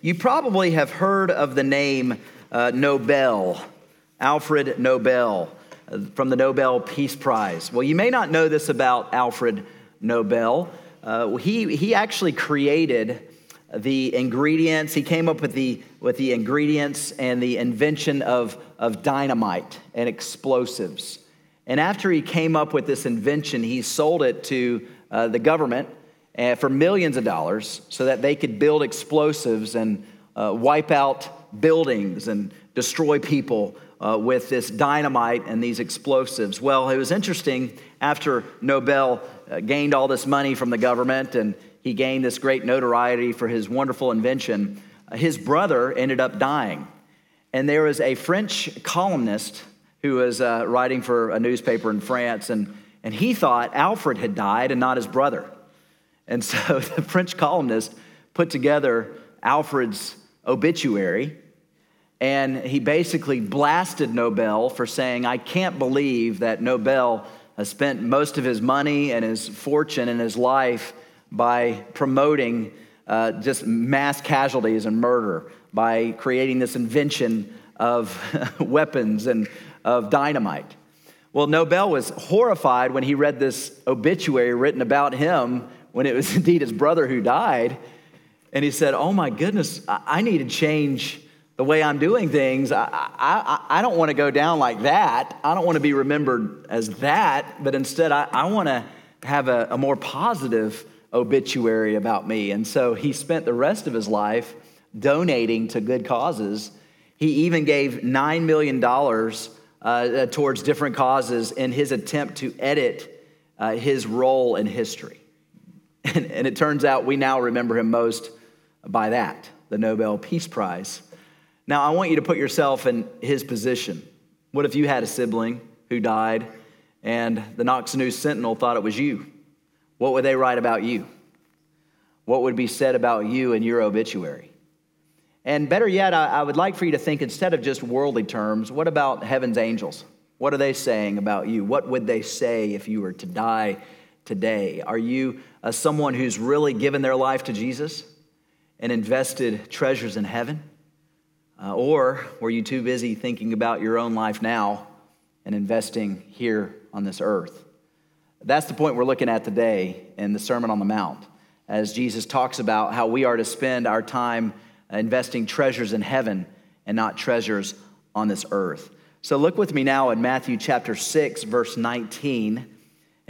You probably have heard of the name uh, Nobel, Alfred Nobel, uh, from the Nobel Peace Prize. Well, you may not know this about Alfred Nobel. Uh, he, he actually created the ingredients, he came up with the, with the ingredients and the invention of, of dynamite and explosives. And after he came up with this invention, he sold it to uh, the government for millions of dollars so that they could build explosives and uh, wipe out buildings and destroy people uh, with this dynamite and these explosives. Well, it was interesting after Nobel uh, gained all this money from the government and he gained this great notoriety for his wonderful invention, uh, his brother ended up dying. And there was a French columnist who was uh, writing for a newspaper in France, and, and he thought Alfred had died and not his brother. And so the French columnist put together Alfred's obituary, and he basically blasted Nobel for saying, I can't believe that Nobel has spent most of his money and his fortune and his life by promoting uh, just mass casualties and murder, by creating this invention of weapons and of dynamite. Well, Nobel was horrified when he read this obituary written about him when it was indeed his brother who died. And he said, Oh my goodness, I need to change the way I'm doing things. I, I, I don't want to go down like that. I don't want to be remembered as that, but instead, I, I want to have a, a more positive obituary about me. And so he spent the rest of his life donating to good causes. He even gave $9 million uh, towards different causes in his attempt to edit uh, his role in history. And, and it turns out we now remember him most by that, the Nobel Peace Prize. Now, I want you to put yourself in his position. What if you had a sibling who died and the Knox News Sentinel thought it was you? What would they write about you? What would be said about you in your obituary? And better yet, I, I would like for you to think instead of just worldly terms, what about heaven's angels? What are they saying about you? What would they say if you were to die today? Are you uh, someone who's really given their life to Jesus and invested treasures in heaven? Uh, or were you too busy thinking about your own life now and investing here on this earth? That's the point we're looking at today in the Sermon on the Mount, as Jesus talks about how we are to spend our time investing treasures in heaven and not treasures on this earth. So look with me now in Matthew chapter 6, verse 19.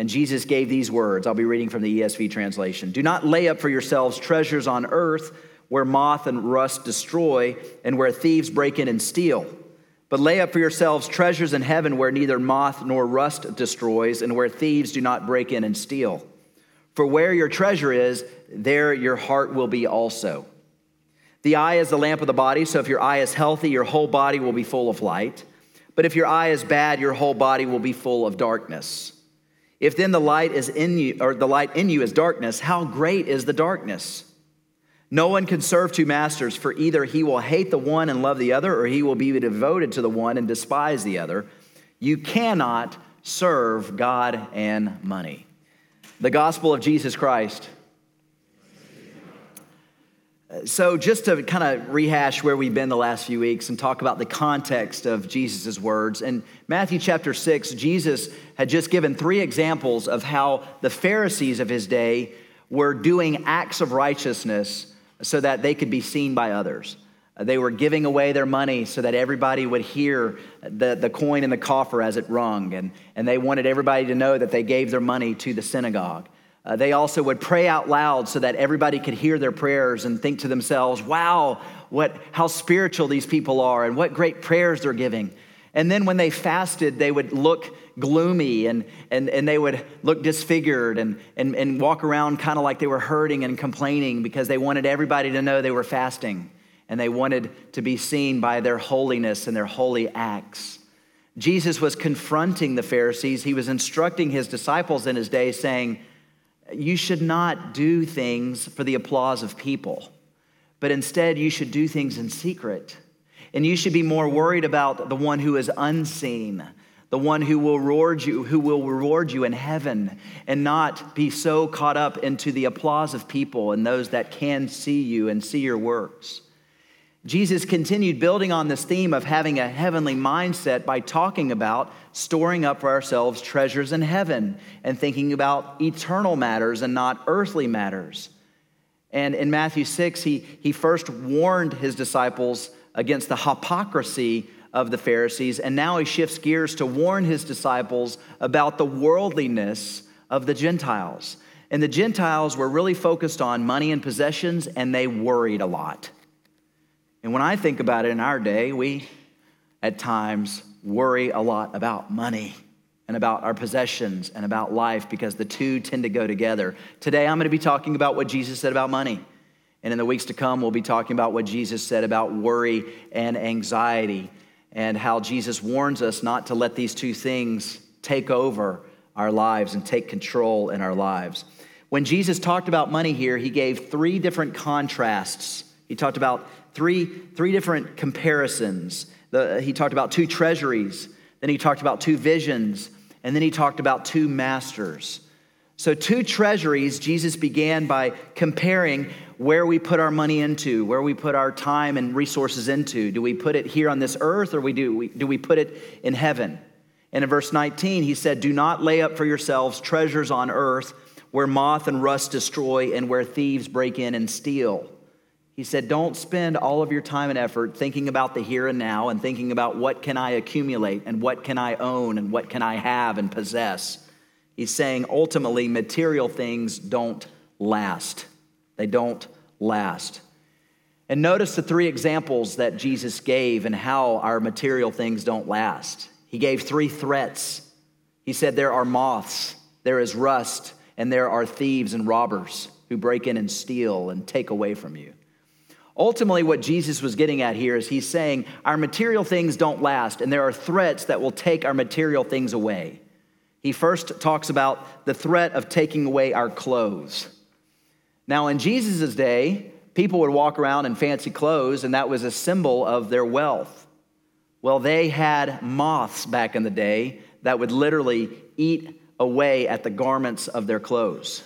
And Jesus gave these words. I'll be reading from the ESV translation. Do not lay up for yourselves treasures on earth where moth and rust destroy and where thieves break in and steal. But lay up for yourselves treasures in heaven where neither moth nor rust destroys and where thieves do not break in and steal. For where your treasure is, there your heart will be also. The eye is the lamp of the body, so if your eye is healthy, your whole body will be full of light. But if your eye is bad, your whole body will be full of darkness. If then the light is in you, or the light in you is darkness, how great is the darkness? No one can serve two masters, for either he will hate the one and love the other, or he will be devoted to the one and despise the other. You cannot serve God and money. The gospel of Jesus Christ so, just to kind of rehash where we've been the last few weeks and talk about the context of Jesus' words. In Matthew chapter 6, Jesus had just given three examples of how the Pharisees of his day were doing acts of righteousness so that they could be seen by others. They were giving away their money so that everybody would hear the, the coin in the coffer as it rung, and, and they wanted everybody to know that they gave their money to the synagogue. Uh, they also would pray out loud so that everybody could hear their prayers and think to themselves, wow, what, how spiritual these people are and what great prayers they're giving. And then when they fasted, they would look gloomy and, and, and they would look disfigured and, and, and walk around kind of like they were hurting and complaining because they wanted everybody to know they were fasting and they wanted to be seen by their holiness and their holy acts. Jesus was confronting the Pharisees. He was instructing his disciples in his day, saying, you should not do things for the applause of people, but instead you should do things in secret. And you should be more worried about the one who is unseen, the one who will reward you, who will reward you in heaven, and not be so caught up into the applause of people and those that can see you and see your works. Jesus continued building on this theme of having a heavenly mindset by talking about storing up for ourselves treasures in heaven and thinking about eternal matters and not earthly matters. And in Matthew 6, he, he first warned his disciples against the hypocrisy of the Pharisees, and now he shifts gears to warn his disciples about the worldliness of the Gentiles. And the Gentiles were really focused on money and possessions, and they worried a lot. And when I think about it in our day, we at times worry a lot about money and about our possessions and about life because the two tend to go together. Today, I'm going to be talking about what Jesus said about money. And in the weeks to come, we'll be talking about what Jesus said about worry and anxiety and how Jesus warns us not to let these two things take over our lives and take control in our lives. When Jesus talked about money here, he gave three different contrasts. He talked about three, three different comparisons. The, he talked about two treasuries, then he talked about two visions, and then he talked about two masters. So, two treasuries, Jesus began by comparing where we put our money into, where we put our time and resources into. Do we put it here on this earth or we do, we, do we put it in heaven? And in verse 19, he said, Do not lay up for yourselves treasures on earth where moth and rust destroy and where thieves break in and steal. He said, Don't spend all of your time and effort thinking about the here and now and thinking about what can I accumulate and what can I own and what can I have and possess. He's saying ultimately, material things don't last. They don't last. And notice the three examples that Jesus gave and how our material things don't last. He gave three threats. He said, There are moths, there is rust, and there are thieves and robbers who break in and steal and take away from you. Ultimately, what Jesus was getting at here is he's saying our material things don't last, and there are threats that will take our material things away. He first talks about the threat of taking away our clothes. Now, in Jesus' day, people would walk around in fancy clothes, and that was a symbol of their wealth. Well, they had moths back in the day that would literally eat away at the garments of their clothes.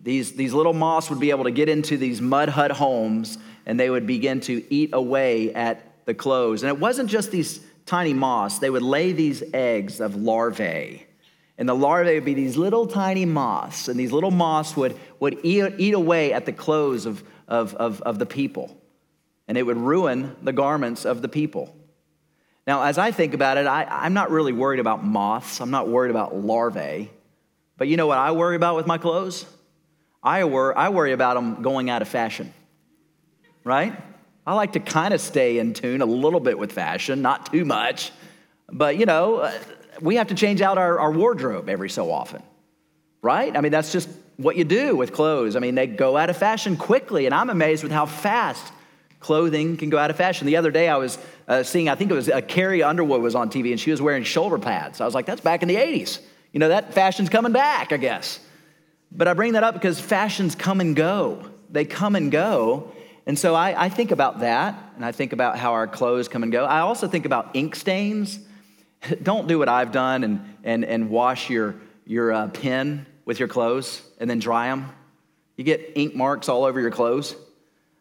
These, these little moths would be able to get into these mud hut homes and they would begin to eat away at the clothes. And it wasn't just these tiny moths, they would lay these eggs of larvae. And the larvae would be these little tiny moths, and these little moths would, would eat, eat away at the clothes of, of, of, of the people, and it would ruin the garments of the people. Now, as I think about it, I, I'm not really worried about moths, I'm not worried about larvae, but you know what I worry about with my clothes? I worry, I worry about them going out of fashion, right? I like to kind of stay in tune a little bit with fashion, not too much. But, you know, we have to change out our, our wardrobe every so often, right? I mean, that's just what you do with clothes. I mean, they go out of fashion quickly, and I'm amazed with how fast clothing can go out of fashion. The other day, I was uh, seeing, I think it was uh, Carrie Underwood was on TV, and she was wearing shoulder pads. I was like, that's back in the 80s. You know, that fashion's coming back, I guess. But I bring that up because fashions come and go. They come and go. And so I, I think about that, and I think about how our clothes come and go. I also think about ink stains. Don't do what I've done and, and, and wash your, your uh, pen with your clothes and then dry them. You get ink marks all over your clothes.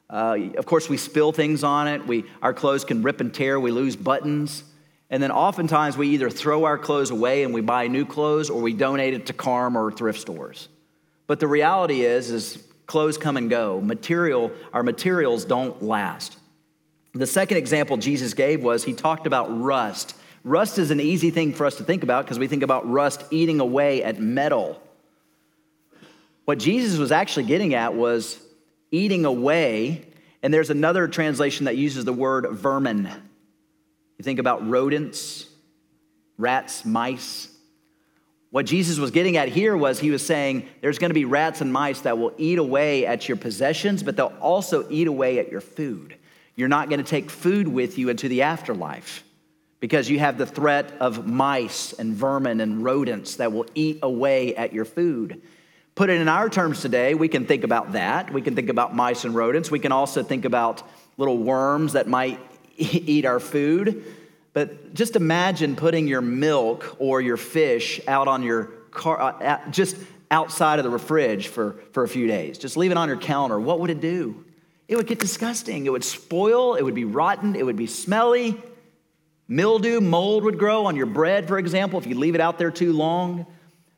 Uh, of course, we spill things on it. We, our clothes can rip and tear. We lose buttons. And then oftentimes we either throw our clothes away and we buy new clothes or we donate it to Carm or thrift stores. But the reality is, is clothes come and go. Material, our materials don't last. The second example Jesus gave was he talked about rust Rust is an easy thing for us to think about because we think about rust eating away at metal. What Jesus was actually getting at was eating away, and there's another translation that uses the word vermin. You think about rodents, rats, mice. What Jesus was getting at here was he was saying there's going to be rats and mice that will eat away at your possessions, but they'll also eat away at your food. You're not going to take food with you into the afterlife because you have the threat of mice and vermin and rodents that will eat away at your food. Put it in our terms today, we can think about that. We can think about mice and rodents. We can also think about little worms that might eat our food. But just imagine putting your milk or your fish out on your car, uh, just outside of the fridge for, for a few days. Just leave it on your counter. What would it do? It would get disgusting. It would spoil. It would be rotten. It would be smelly. Mildew, mold would grow on your bread, for example, if you leave it out there too long.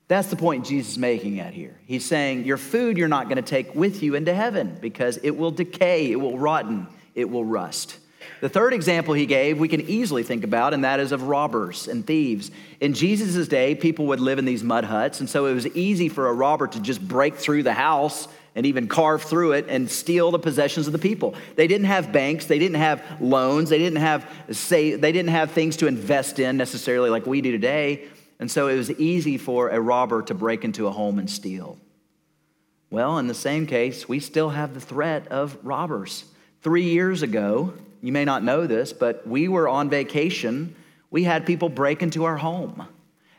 That's the point Jesus is making at here. He's saying your food you're not going to take with you into heaven because it will decay, it will rotten, it will rust. The third example he gave, we can easily think about, and that is of robbers and thieves. In Jesus' day, people would live in these mud huts, and so it was easy for a robber to just break through the house and even carve through it and steal the possessions of the people. They didn't have banks, they didn't have loans, they didn't have say they didn't have things to invest in necessarily like we do today. And so it was easy for a robber to break into a home and steal. Well, in the same case, we still have the threat of robbers. 3 years ago, you may not know this, but we were on vacation. We had people break into our home.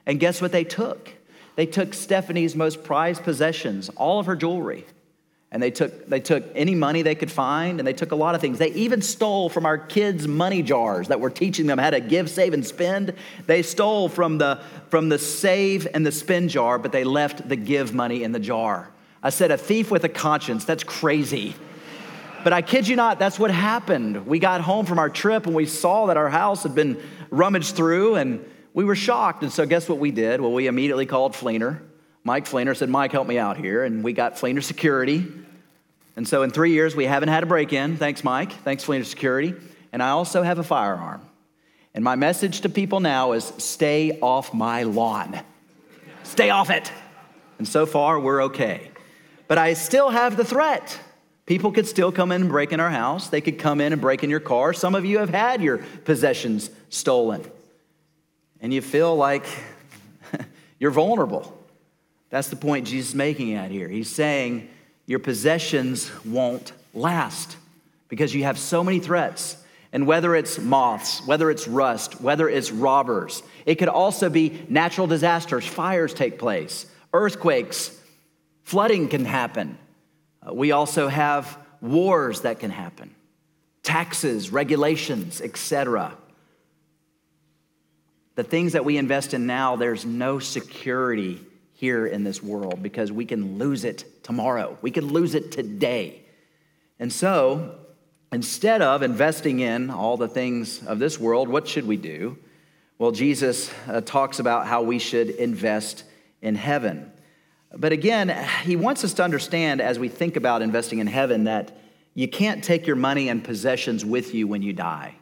And guess what they took? They took Stephanie's most prized possessions, all of her jewelry. And they took, they took any money they could find, and they took a lot of things. They even stole from our kids' money jars that were teaching them how to give, save, and spend. They stole from the, from the save and the spend jar, but they left the give money in the jar. I said, a thief with a conscience, that's crazy. But I kid you not, that's what happened. We got home from our trip and we saw that our house had been rummaged through, and we were shocked. And so, guess what we did? Well, we immediately called Fleener Mike Fleener said, Mike, help me out here. And we got Fleener Security. And so in three years, we haven't had a break in. Thanks, Mike. Thanks, Fleener Security. And I also have a firearm. And my message to people now is stay off my lawn. Stay off it. And so far, we're okay. But I still have the threat. People could still come in and break in our house. They could come in and break in your car. Some of you have had your possessions stolen. And you feel like you're vulnerable. That's the point Jesus is making out here. He's saying your possessions won't last because you have so many threats. And whether it's moths, whether it's rust, whether it's robbers, it could also be natural disasters, fires take place, earthquakes, flooding can happen. Uh, we also have wars that can happen, taxes, regulations, etc. The things that we invest in now, there's no security here in this world because we can lose it tomorrow. We can lose it today. And so, instead of investing in all the things of this world, what should we do? Well, Jesus uh, talks about how we should invest in heaven. But again, he wants us to understand as we think about investing in heaven that you can't take your money and possessions with you when you die.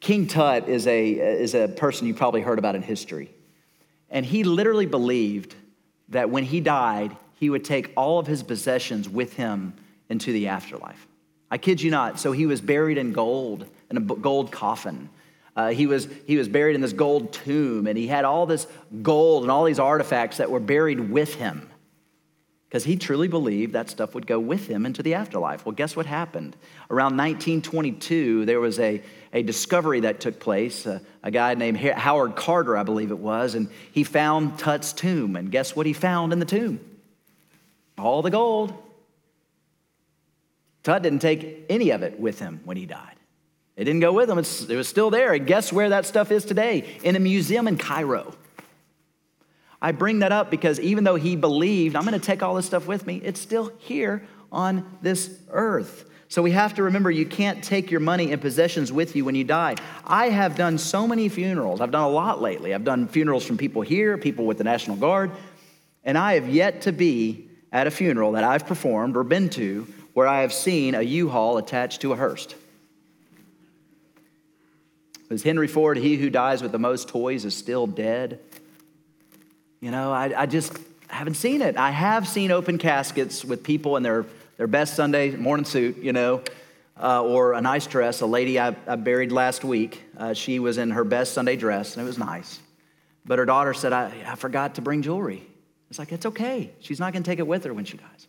King Tut is a, is a person you probably heard about in history. And he literally believed that when he died, he would take all of his possessions with him into the afterlife. I kid you not. So he was buried in gold, in a gold coffin. Uh, he, was, he was buried in this gold tomb, and he had all this gold and all these artifacts that were buried with him because he truly believed that stuff would go with him into the afterlife. Well, guess what happened? Around 1922, there was a, a discovery that took place. A guy named Howard Carter, I believe it was, and he found Tut's tomb. And guess what he found in the tomb? All the gold. Tut didn't take any of it with him when he died. It didn't go with him, it's, it was still there. And guess where that stuff is today? In a museum in Cairo. I bring that up because even though he believed, I'm going to take all this stuff with me, it's still here on this earth. So we have to remember you can't take your money and possessions with you when you die. I have done so many funerals. I've done a lot lately. I've done funerals from people here, people with the National Guard, and I have yet to be at a funeral that I've performed or been to where I have seen a U-Haul attached to a hearse. As Henry Ford, he who dies with the most toys is still dead. You know, I, I just haven't seen it. I have seen open caskets with people in their their best Sunday morning suit, you know, uh, or a nice dress. A lady I, I buried last week, uh, she was in her best Sunday dress, and it was nice. But her daughter said, I, I forgot to bring jewelry. It's like, it's okay. She's not going to take it with her when she dies.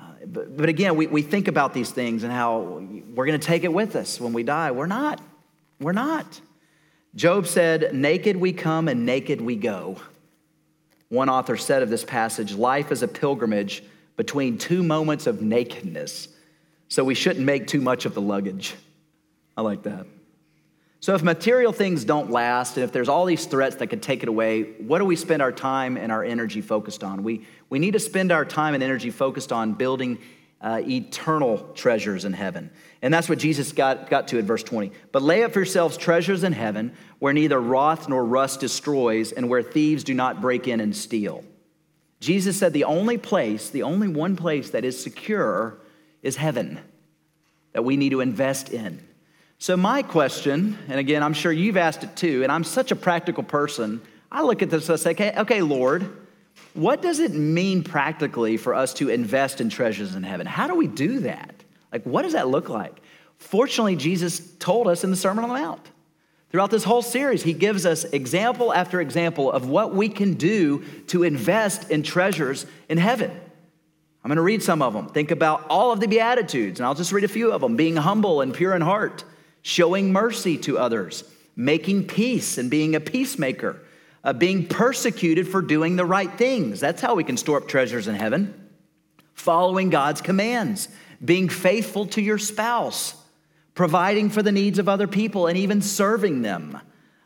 Uh, but, but again, we, we think about these things and how we're going to take it with us when we die. We're not. We're not. Job said, Naked we come and naked we go. One author said of this passage, Life is a pilgrimage between two moments of nakedness. So we shouldn't make too much of the luggage. I like that. So, if material things don't last, and if there's all these threats that could take it away, what do we spend our time and our energy focused on? We, we need to spend our time and energy focused on building uh, eternal treasures in heaven. And that's what Jesus got, got to in verse 20. But lay up for yourselves treasures in heaven where neither wrath nor rust destroys and where thieves do not break in and steal. Jesus said the only place, the only one place that is secure is heaven that we need to invest in. So, my question, and again, I'm sure you've asked it too, and I'm such a practical person, I look at this and I say, okay, okay, Lord, what does it mean practically for us to invest in treasures in heaven? How do we do that? Like, what does that look like? Fortunately, Jesus told us in the Sermon on the Mount. Throughout this whole series, he gives us example after example of what we can do to invest in treasures in heaven. I'm going to read some of them. Think about all of the Beatitudes, and I'll just read a few of them being humble and pure in heart showing mercy to others, making peace and being a peacemaker, uh, being persecuted for doing the right things. That's how we can store up treasures in heaven. Following God's commands, being faithful to your spouse, providing for the needs of other people and even serving them,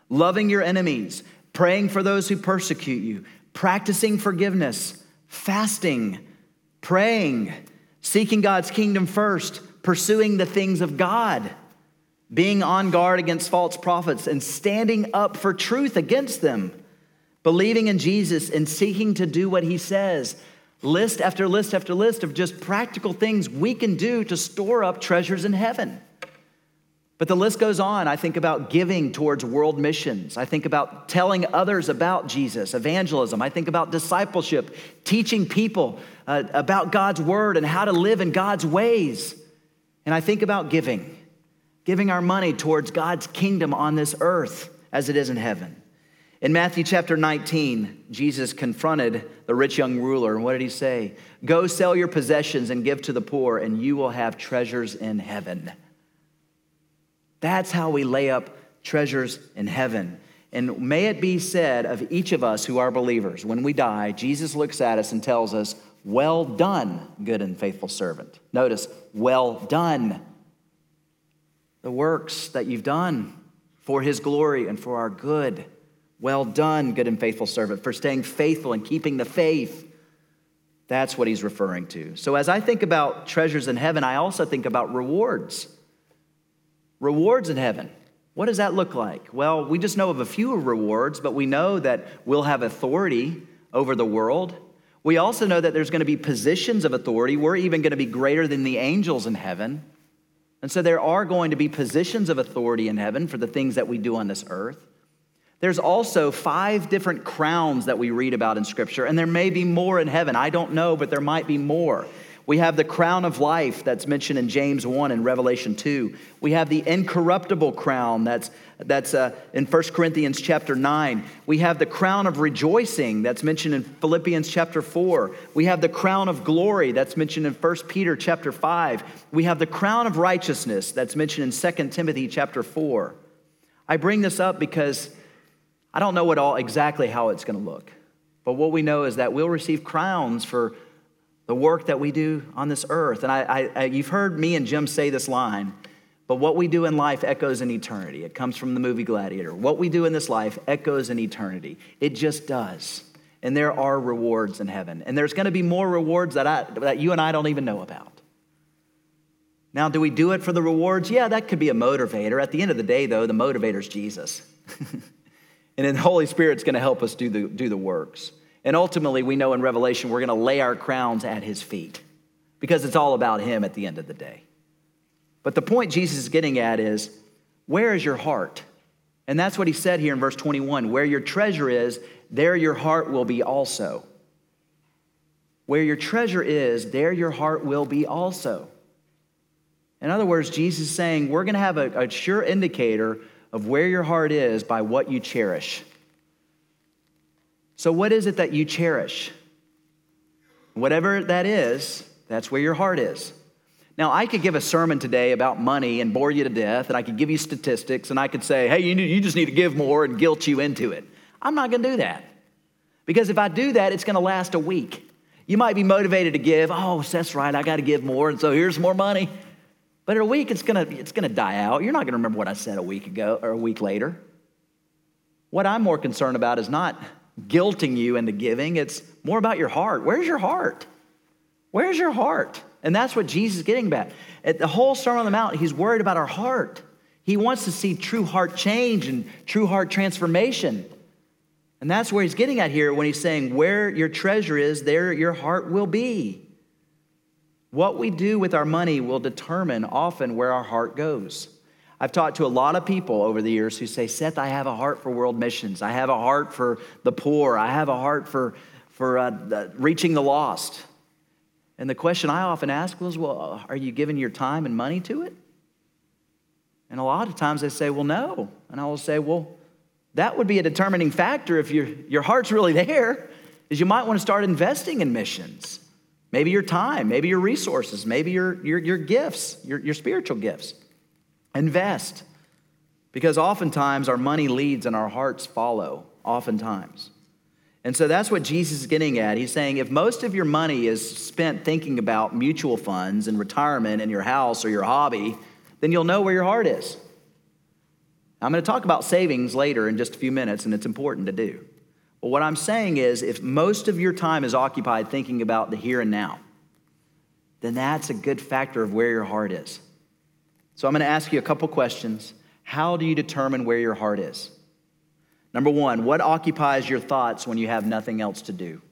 loving your enemies, praying for those who persecute you, practicing forgiveness, fasting, praying, seeking God's kingdom first, pursuing the things of God being on guard against false prophets and standing up for truth against them, believing in Jesus and seeking to do what he says. List after list after list of just practical things we can do to store up treasures in heaven. But the list goes on. I think about giving towards world missions. I think about telling others about Jesus, evangelism. I think about discipleship, teaching people uh, about God's word and how to live in God's ways. And I think about giving giving our money towards God's kingdom on this earth as it is in heaven. In Matthew chapter 19, Jesus confronted the rich young ruler. And what did he say? Go sell your possessions and give to the poor, and you will have treasures in heaven. That's how we lay up treasures in heaven. And may it be said of each of us who are believers, when we die, Jesus looks at us and tells us, Well done, good and faithful servant. Notice, well done the works that you've done for his glory and for our good. Well done, good and faithful servant, for staying faithful and keeping the faith. That's what he's referring to. So, as I think about treasures in heaven, I also think about rewards. Rewards in heaven. What does that look like? Well, we just know of a few rewards, but we know that we'll have authority over the world. We also know that there's going to be positions of authority. We're even going to be greater than the angels in heaven. And so there are going to be positions of authority in heaven for the things that we do on this earth. There's also five different crowns that we read about in Scripture, and there may be more in heaven. I don't know, but there might be more. We have the crown of life that's mentioned in James 1 and Revelation 2. We have the incorruptible crown that's, that's uh, in 1 Corinthians chapter 9. We have the crown of rejoicing that's mentioned in Philippians chapter 4. We have the crown of glory that's mentioned in 1 Peter chapter 5. We have the crown of righteousness that's mentioned in 2 Timothy chapter 4. I bring this up because I don't know what all exactly how it's going to look. But what we know is that we'll receive crowns for the work that we do on this earth. And I, I, I, you've heard me and Jim say this line, but what we do in life echoes in eternity. It comes from the movie Gladiator. What we do in this life echoes in eternity. It just does. And there are rewards in heaven. And there's going to be more rewards that, I, that you and I don't even know about. Now, do we do it for the rewards? Yeah, that could be a motivator. At the end of the day, though, the motivator is Jesus. and then the Holy Spirit's going to help us do the, do the works. And ultimately, we know in Revelation, we're going to lay our crowns at his feet because it's all about him at the end of the day. But the point Jesus is getting at is where is your heart? And that's what he said here in verse 21 where your treasure is, there your heart will be also. Where your treasure is, there your heart will be also. In other words, Jesus is saying we're going to have a, a sure indicator of where your heart is by what you cherish. So, what is it that you cherish? Whatever that is, that's where your heart is. Now, I could give a sermon today about money and bore you to death, and I could give you statistics, and I could say, hey, you, you just need to give more and guilt you into it. I'm not to do that. Because if I do that, it's to last a week. You might be motivated to give, oh, that's right, I got to give more, and so here's more money. But in a week, it's gonna, it's gonna die out. You're not gonna remember what I said a week ago or a week later. What I'm more concerned about is not guilting you into giving, it's more about your heart. Where's your heart? Where's your heart? And that's what Jesus is getting at. At the whole Sermon on the Mount, he's worried about our heart. He wants to see true heart change and true heart transformation. And that's where he's getting at here when he's saying, Where your treasure is, there your heart will be. What we do with our money will determine often where our heart goes. I've talked to a lot of people over the years who say, Seth, I have a heart for world missions. I have a heart for the poor. I have a heart for, for uh, reaching the lost. And the question I often ask was, Well, are you giving your time and money to it? And a lot of times they say, Well, no. And I will say, Well, that would be a determining factor if your, your heart's really there, is you might want to start investing in missions. Maybe your time, maybe your resources, maybe your, your, your gifts, your, your spiritual gifts. Invest. Because oftentimes our money leads and our hearts follow, oftentimes. And so that's what Jesus is getting at. He's saying if most of your money is spent thinking about mutual funds and retirement and your house or your hobby, then you'll know where your heart is. I'm going to talk about savings later in just a few minutes, and it's important to do. What I'm saying is if most of your time is occupied thinking about the here and now, then that's a good factor of where your heart is. So I'm going to ask you a couple questions. How do you determine where your heart is? Number one, what occupies your thoughts when you have nothing else to do?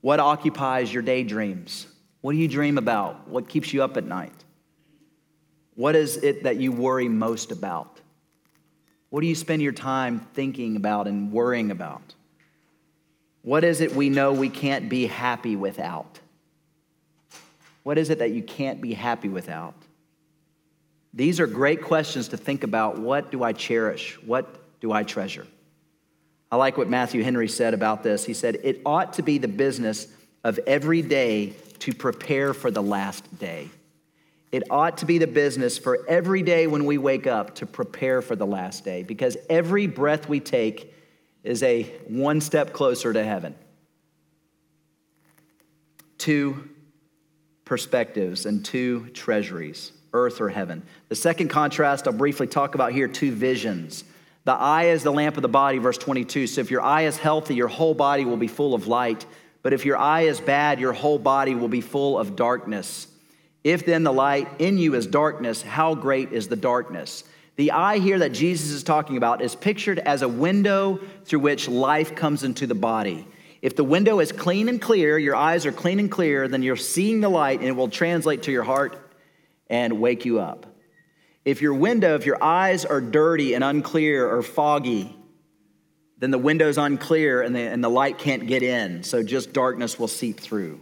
What occupies your daydreams? What do you dream about? What keeps you up at night? What is it that you worry most about? What do you spend your time thinking about and worrying about? What is it we know we can't be happy without? What is it that you can't be happy without? These are great questions to think about. What do I cherish? What do I treasure? I like what Matthew Henry said about this. He said, It ought to be the business of every day to prepare for the last day. It ought to be the business for every day when we wake up to prepare for the last day because every breath we take is a one step closer to heaven. Two perspectives and two treasuries earth or heaven. The second contrast I'll briefly talk about here two visions. The eye is the lamp of the body, verse 22. So if your eye is healthy, your whole body will be full of light. But if your eye is bad, your whole body will be full of darkness. If then the light in you is darkness, how great is the darkness? The eye here that Jesus is talking about is pictured as a window through which life comes into the body. If the window is clean and clear, your eyes are clean and clear, then you're seeing the light and it will translate to your heart and wake you up. If your window, if your eyes are dirty and unclear or foggy, then the window's unclear and the, and the light can't get in, so just darkness will seep through.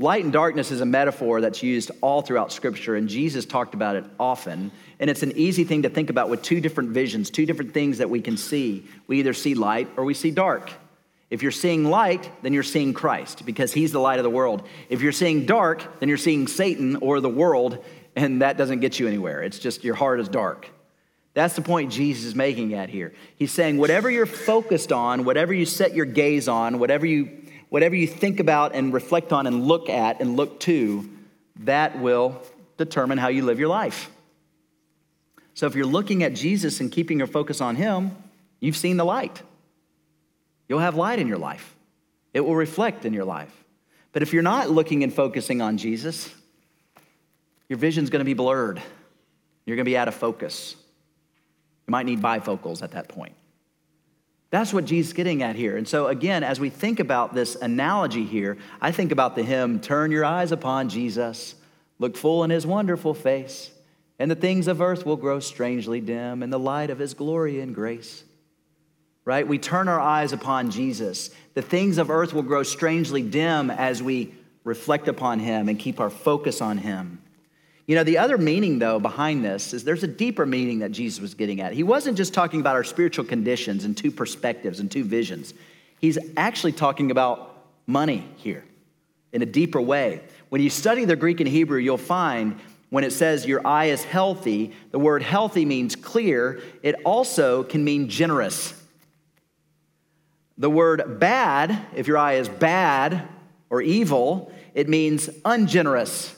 Light and darkness is a metaphor that's used all throughout Scripture, and Jesus talked about it often. And it's an easy thing to think about with two different visions, two different things that we can see. We either see light or we see dark. If you're seeing light, then you're seeing Christ because he's the light of the world. If you're seeing dark, then you're seeing Satan or the world, and that doesn't get you anywhere. It's just your heart is dark. That's the point Jesus is making at here. He's saying whatever you're focused on, whatever you set your gaze on, whatever you whatever you think about and reflect on and look at and look to, that will determine how you live your life. So if you're looking at Jesus and keeping your focus on him, you've seen the light. You'll have light in your life, it will reflect in your life. But if you're not looking and focusing on Jesus, your vision's gonna be blurred. You're gonna be out of focus. You might need bifocals at that point. That's what Jesus is getting at here. And so, again, as we think about this analogy here, I think about the hymn, Turn Your Eyes Upon Jesus, look full in his wonderful face, and the things of earth will grow strangely dim in the light of his glory and grace right? We turn our eyes upon Jesus. The things of earth will grow strangely dim as we reflect upon him and keep our focus on him. You know, the other meaning, though, behind this is there's a deeper meaning that Jesus was getting at. He wasn't just talking about our spiritual conditions and two perspectives and two visions. He's actually talking about money here in a deeper way. When you study the Greek and Hebrew, you'll find when it says your eye is healthy, the word healthy means clear. It also can mean generous. The word bad, if your eye is bad or evil, it means ungenerous.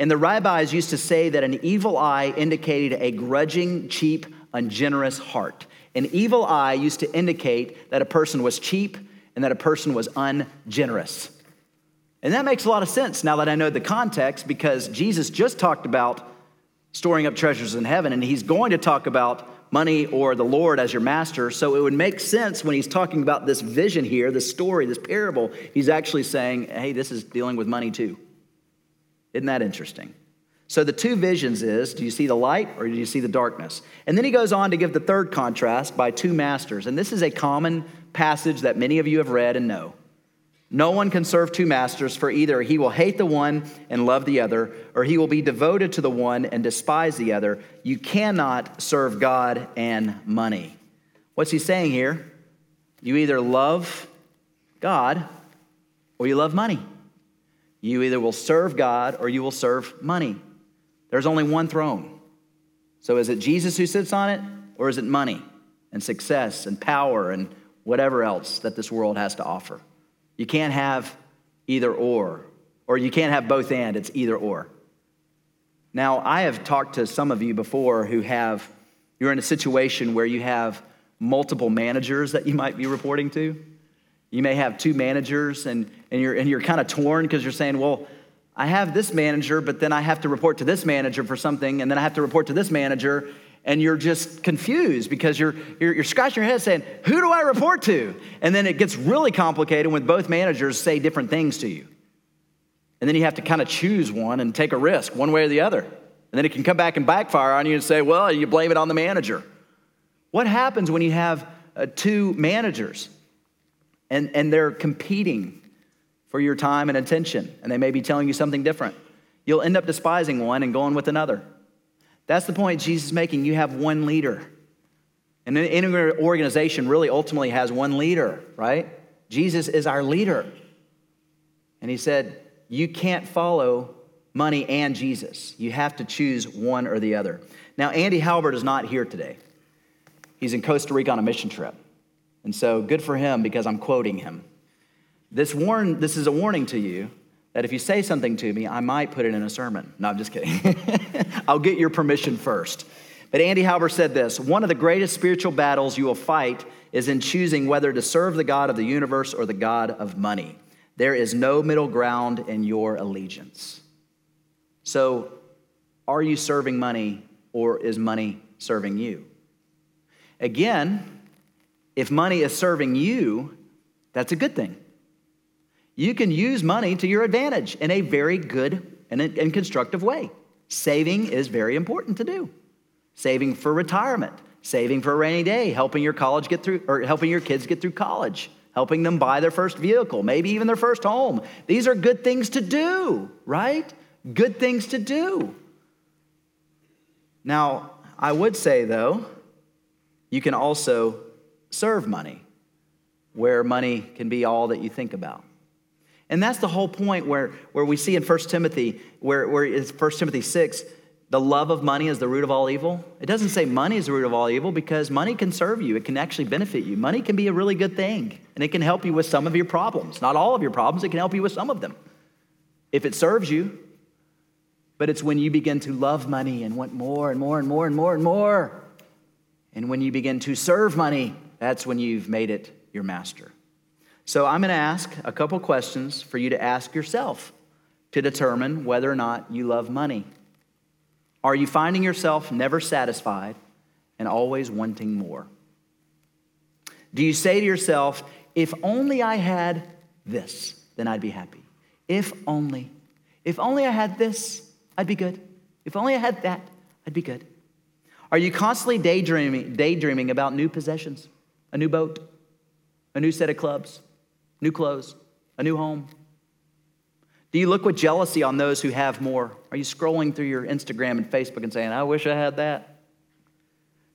And the rabbis used to say that an evil eye indicated a grudging, cheap, ungenerous heart. An evil eye used to indicate that a person was cheap and that a person was ungenerous. And that makes a lot of sense now that I know the context because Jesus just talked about storing up treasures in heaven and he's going to talk about money or the Lord as your master. So it would make sense when he's talking about this vision here, this story, this parable, he's actually saying, hey, this is dealing with money too. Isn't that interesting? So the two visions is do you see the light or do you see the darkness? And then he goes on to give the third contrast by two masters. And this is a common passage that many of you have read and know. No one can serve two masters, for either he will hate the one and love the other, or he will be devoted to the one and despise the other. You cannot serve God and money. What's he saying here? You either love God or you love money. You either will serve God or you will serve money. There's only one throne. So is it Jesus who sits on it, or is it money and success and power and whatever else that this world has to offer? You can't have either or, or you can't have both and, it's either or. Now, I have talked to some of you before who have, you're in a situation where you have multiple managers that you might be reporting to. You may have two managers and, and you're, and you're kind of torn because you're saying, well, I have this manager, but then I have to report to this manager for something, and then I have to report to this manager, and you're just confused because you're, you're, you're, scratching your head saying, Who do I report to? And then it gets really complicated when both managers say different things to you. And then you have to kind of choose one and take a risk, one way or the other. And then it can come back and backfire on you and say, Well, you blame it on the manager. What happens when you have uh, two managers and, and they're competing for your time and attention, and they may be telling you something different? You'll end up despising one and going with another. That's the point Jesus is making. You have one leader. And any organization really ultimately has one leader, right? Jesus is our leader. And he said, You can't follow money and Jesus. You have to choose one or the other. Now, Andy Halbert is not here today. He's in Costa Rica on a mission trip. And so good for him because I'm quoting him. This, warn, this is a warning to you that if you say something to me, I might put it in a sermon. No, I'm just kidding. I'll get your permission first. But Andy Halbert said this one of the greatest spiritual battles you will fight is in choosing whether to serve the God of the universe or the God of money. There is no middle ground in your allegiance. So, are you serving money or is money serving you? Again, if money is serving you, that's a good thing you can use money to your advantage in a very good and, constructive way. Saving is very important to do. Saving for retirement, saving for a rainy day, helping your college get through, or helping your kids get through college, helping them buy their first vehicle, maybe even their first home. These are good things to do, right? Good things to do. Now, I would say though, you can also serve money where money can be all that you think about. And that's the whole point where, where we see in 1 Timothy, where, where it's 1 Timothy 6, the love of money is the root of all evil. It doesn't say money is the root of all evil because money can serve you. It can actually benefit you. Money can be a really good thing and it can help you with some of your problems. Not all of your problems, it can help you with some of them if it serves you. But it's when you begin to love money and want more and more and more and more and more. And when you begin to serve money, that's when you've made it your master. So I'm going to ask a couple questions for you to ask yourself to determine whether or not you love money. Are you finding yourself never satisfied and always wanting more? Do you say to yourself, if only I had this, then I'd be happy? If only. If only I had this, I'd be good. If only I had that, I'd be good. Are you constantly daydreaming, daydreaming about new possessions, a new boat, a new set of clubs, new clothes, a new home? Do you look with jealousy on those who have more? Are you scrolling through your Instagram and Facebook and saying, I wish I had that?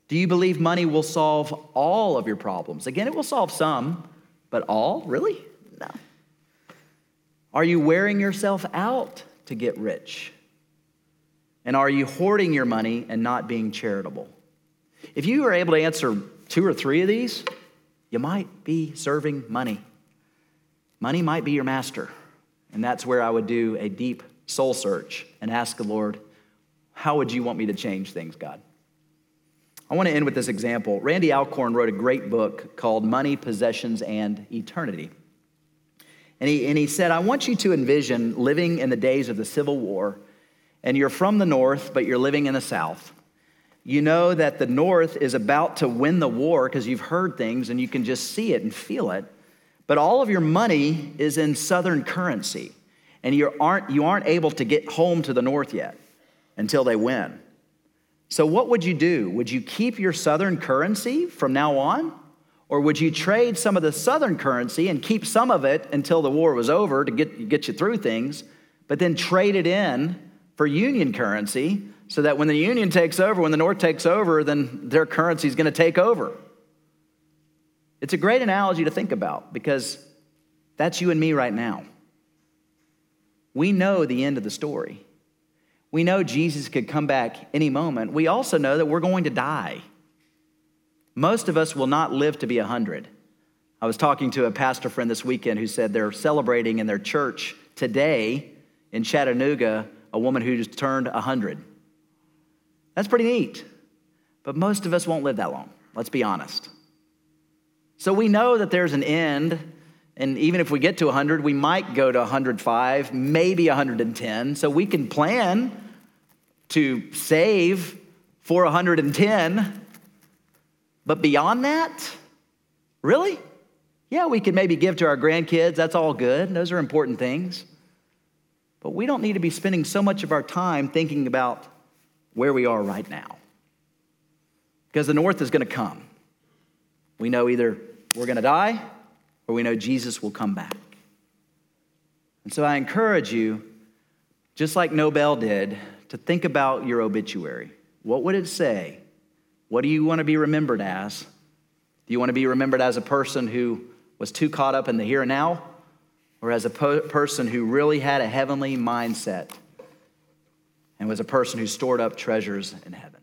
Do you believe money will solve all of your problems? Again, it will solve some, but all? Really? No. Are you wearing yourself out to get rich? And are you hoarding your money and not being charitable? If you are able to answer two or three of these, you might be serving money. Money might be your master, and that's where I would do a deep soul search and ask the Lord, how would you want me to change things, God? I want to end with this example. Randy Alcorn wrote a great book called Money, Possessions, and Eternity. And he, and he said, I want you to envision living in the days of the Civil War, and you're from the North, but you're living in the South. You know that the North is about to win the war because you've heard things and you can just see it and feel it. But all of your money is in Southern currency, and you aren't, you aren't able to get home to the North yet until they win. So, what would you do? Would you keep your Southern currency from now on? Or would you trade some of the Southern currency and keep some of it until the war was over to get, get you through things, but then trade it in for Union currency so that when the Union takes over, when the North takes over, then their currency is going to take over. It's a great analogy to think about because that's you and me right now. We know the end of the story. We know Jesus could come back any moment. We also know that we're going to die. Most of us will not live to be 100. I was talking to a pastor friend this weekend who said they're celebrating in their church today in Chattanooga a woman who's turned 100. That's pretty neat. But most of us won't live that long, let's be honest. So we know that there's an end, and even if we get to 100, we might go to 105, maybe 110. So we can plan to save for 110. But beyond that, really? Yeah, we can maybe give to our grandkids. That's all good. Those are important things. But we don't need to be spending so much of our time thinking about where we are right now. Because the north is going to come. We know either we're going to die or we know Jesus will come back. And so I encourage you, just like Nobel did, to think about your obituary. What would it say? What do you want to be remembered as? Do you want to be remembered as a person who was too caught up in the here and now? Or as a po- person who really had a heavenly mindset and was a person who stored up treasures in heaven?